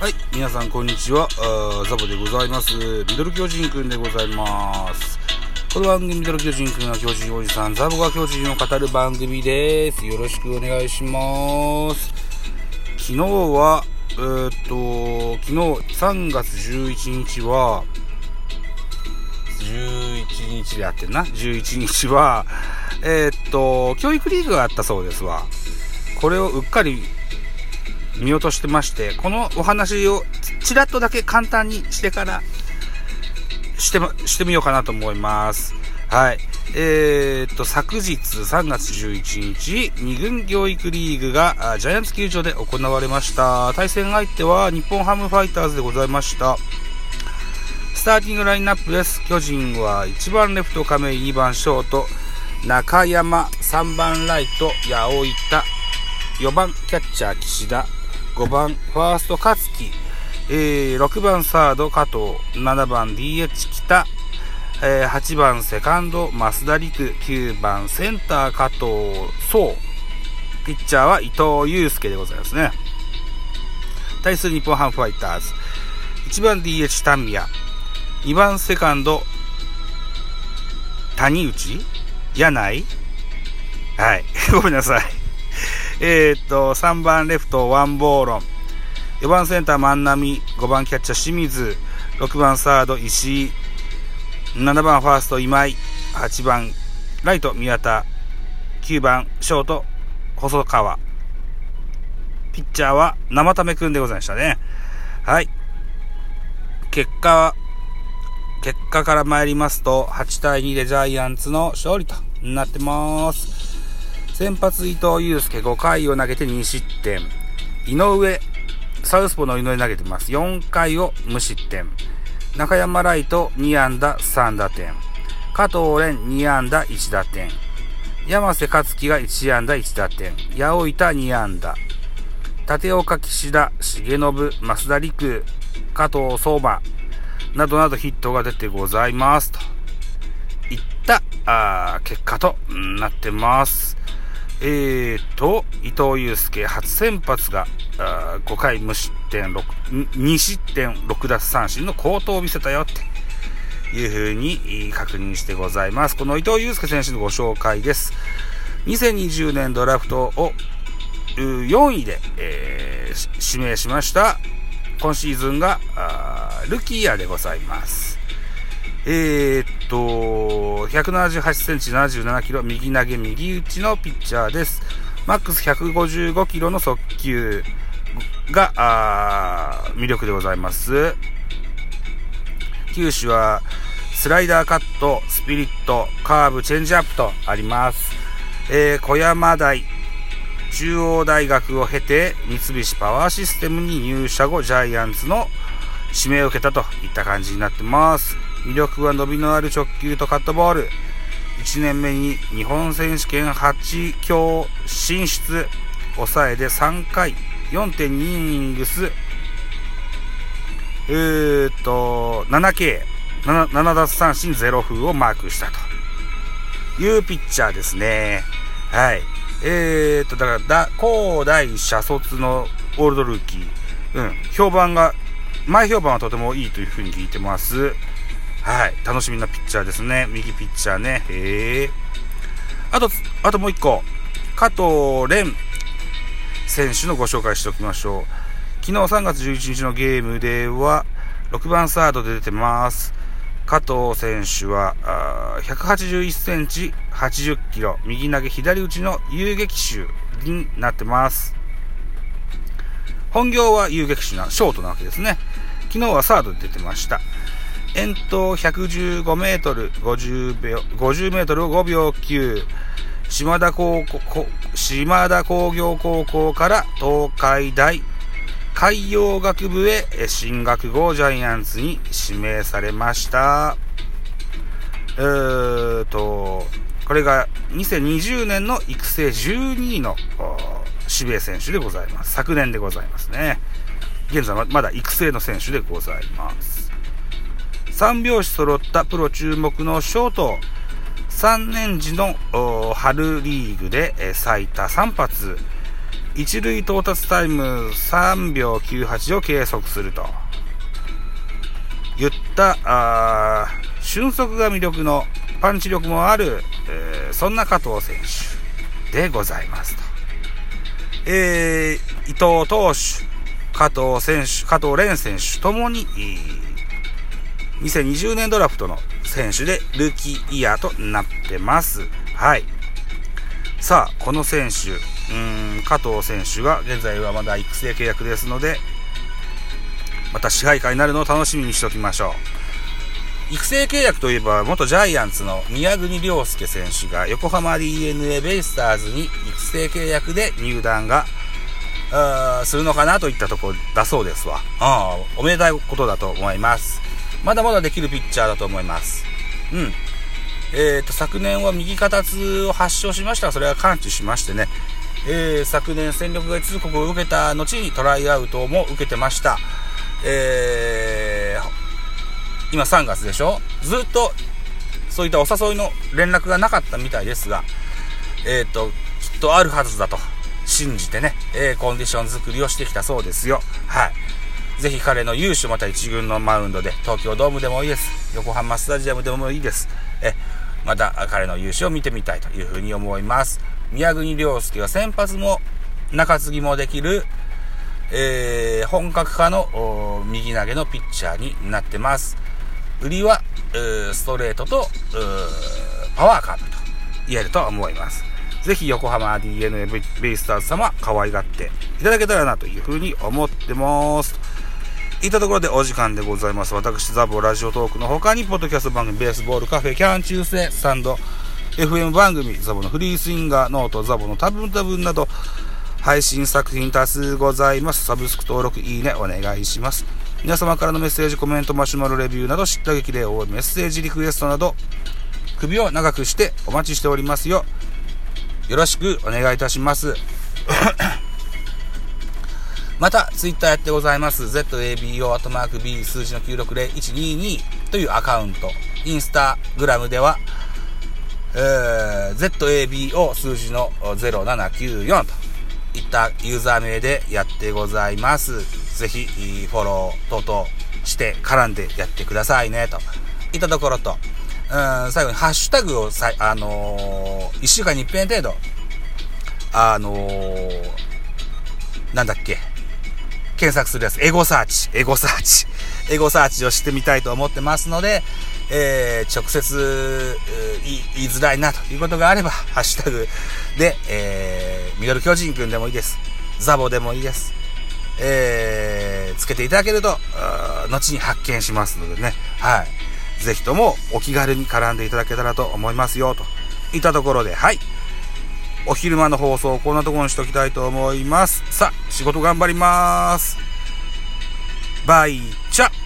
はい、皆さんこんにちは。ザボでございます。ミドル巨人くんでございます。この番組ミドル巨人くんは巨人おじさん、ザボが巨人を語る番組です。よろしくお願いします。昨日は、えーっと、昨日3月11日は、11日でやってんな？11日は、えーっと、教育リーグがあったそうですわ。これをうっかり見落としてまして、このお話をちらっとだけ簡単にしてから、して、してみようかなと思います。はい。えー、っと、昨日3月11日、2軍教育リーグがジャイアンツ球場で行われました。対戦相手は日本ハムファイターズでございました。スターティングラインナップです。巨人は1番レフト亀井、2番ショート、中山、3番ライト、八尾板、4番キャッチャー岸田、5番ファースト勝木、えー、6番サード加藤、7番 DH 北、えー、8番セカンド増田陸、9番センター加藤。壮、ピッチャーは伊藤祐介でございますね。対する日本ハムファイターズ、1番 DH タミヤ、2番セカンド谷内？柳井？はい。ごめんなさい。えーっと、3番レフト、ワンボーロン。4番センター、万波。5番キャッチャー、清水。6番サード、石井。7番ファースト、今井。8番ライト、宮田。9番ショート、細川。ピッチャーは生為くんでございましたね。はい。結果は、結果から参りますと、8対2でジャイアンツの勝利となってます。先発伊藤祐介5回を投げて2失点。井上、サウスポーの井上投げてます。4回を無失点。中山ライト2安打3打点。加藤蓮2安打1打点。山瀬克樹が1安打1打点。八尾板2安打。立岡岸田、重信、増田陸、加藤相馬、などなどヒットが出てございます。といったあ結果となってます。えーと、伊藤祐介初先発があ5回無失点6、2失点6奪三振の好投を見せたよっていう風に確認してございます。この伊藤祐介選手のご紹介です。2020年ドラフトを4位で、えー指名しました。今シーズンがルキーヤでございます。えー、と、178センチ77キロ、右投げ右打ちのピッチャーです。マックス155キロの速球が、あ魅力でございます。球種は、スライダーカット、スピリット、カーブ、チェンジアップとあります。えー、小山大、中央大学を経て、三菱パワーシステムに入社後、ジャイアンツの指名を受けたといった感じになってます。魅力は伸びのある直球とカットボール。1年目に日本選手権8強進出。抑えで3回、4.2イニングス。えーっと、7K、7, 7奪三振0風をマークしたというピッチャーですね。はい。えーっと、だから、だ、高大社卒のオールドルーキー。うん。評判が、前評判はとてもいいというふうに聞いてます。はい。楽しみなピッチャーですね。右ピッチャーね。へえ。あと、あともう一個。加藤蓮選手のご紹介しておきましょう。昨日3月11日のゲームでは、6番サードで出てます。加藤選手は、181センチ、80キロ、右投げ左打ちの遊撃手になってます。本業は遊撃手な、ショートなわけですね。昨日はサードで出てました。遠投115メートル、50秒、50メートルを5秒9。島田高校、島田工業高校から東海大海洋学部へ進学後ジャイアンツに指名されました。えーと、これが2020年の育成12位のお指名選手でございます。昨年でございますね。現在はまだ育成の選手でございます。三拍子揃ったプロ注目のショート。3年時の春リーグで最多3発。一塁到達タイム3秒98を計測すると。言った、あ俊足が魅力のパンチ力もある、えー、そんな加藤選手でございますと。えー、伊藤投手、加藤選手、加藤蓮選手ともに、2020年ドラフトの選手でルーキーイヤーとなってます。はい。さあ、この選手、うん、加藤選手が現在はまだ育成契約ですので、また支配下になるのを楽しみにしておきましょう。育成契約といえば、元ジャイアンツの宮国亮介選手が横浜 DNA ベイスターズに育成契約で入団がするのかなといったところだそうですわ。うんおめでたいことだと思います。まだまだできるピッチャーだと思います。うん。えっ、ー、と、昨年は右肩痛を発症しましたが、それは完治しましてね、えー、昨年戦力外通告を受けた後にトライアウトも受けてました。えー、今3月でしょ？ずっとそういったお誘いの連絡がなかったみたいですが、えっ、ー、と、きっとあるはずだと信じてね、えー、コンディション作りをしてきたそうですよ。はい。ぜひ彼の優秀また一軍のマウンドで、東京ドームでもいいです。横浜スタジアムでもいいです。え、また彼の優勝を見てみたいというふうに思います。宮国良介は先発も中継ぎもできる、えー、本格派の右投げのピッチャーになってます。売りは、ストレートとパワーカーブと言えると思います。ぜひ横浜 DNA ベイスターズ様可愛がっていただけたらなというふうに思ってます。いったところでお時間でございます。私、ザボラジオトークの他に、ポッドキャスト番組、ベースボールカフェ、キャン中世、スタンド、FM 番組、ザボのフリースインガー、ノート、ザボの多分多分など、配信作品多数ございます。サブスク登録、いいね、お願いします。皆様からのメッセージ、コメント、マシュマロレビューなど、叱咤激励応援、メッセージ、リクエストなど、首を長くしてお待ちしておりますよ。よろしくお願いいたします。また、ツイッターやってございます。ZABO、アトマーク B 数字の960122というアカウント。インスタグラムでは、えー、ZABO 数字の0794といったユーザー名でやってございます。ぜひ、フォロー等々して絡んでやってくださいね、といったところと、うん、最後にハッシュタグをさ、あのー、1週間に1遍程度、あのー、なんだっけ、検索するやつ、エゴサーチ、エゴサーチ、エゴサーチをしてみたいと思ってますので、えー、直接、言いづらいなということがあれば、ハッシュタグで、えー、ミドル巨人くんでもいいです。ザボでもいいです。えー、つけていただけると、後に発見しますのでね、はい。ぜひともお気軽に絡んでいただけたらと思いますよ、といったところで、はい。お昼間の放送こんなところにしときたいと思います。さあ、仕事頑張ります。バイチャ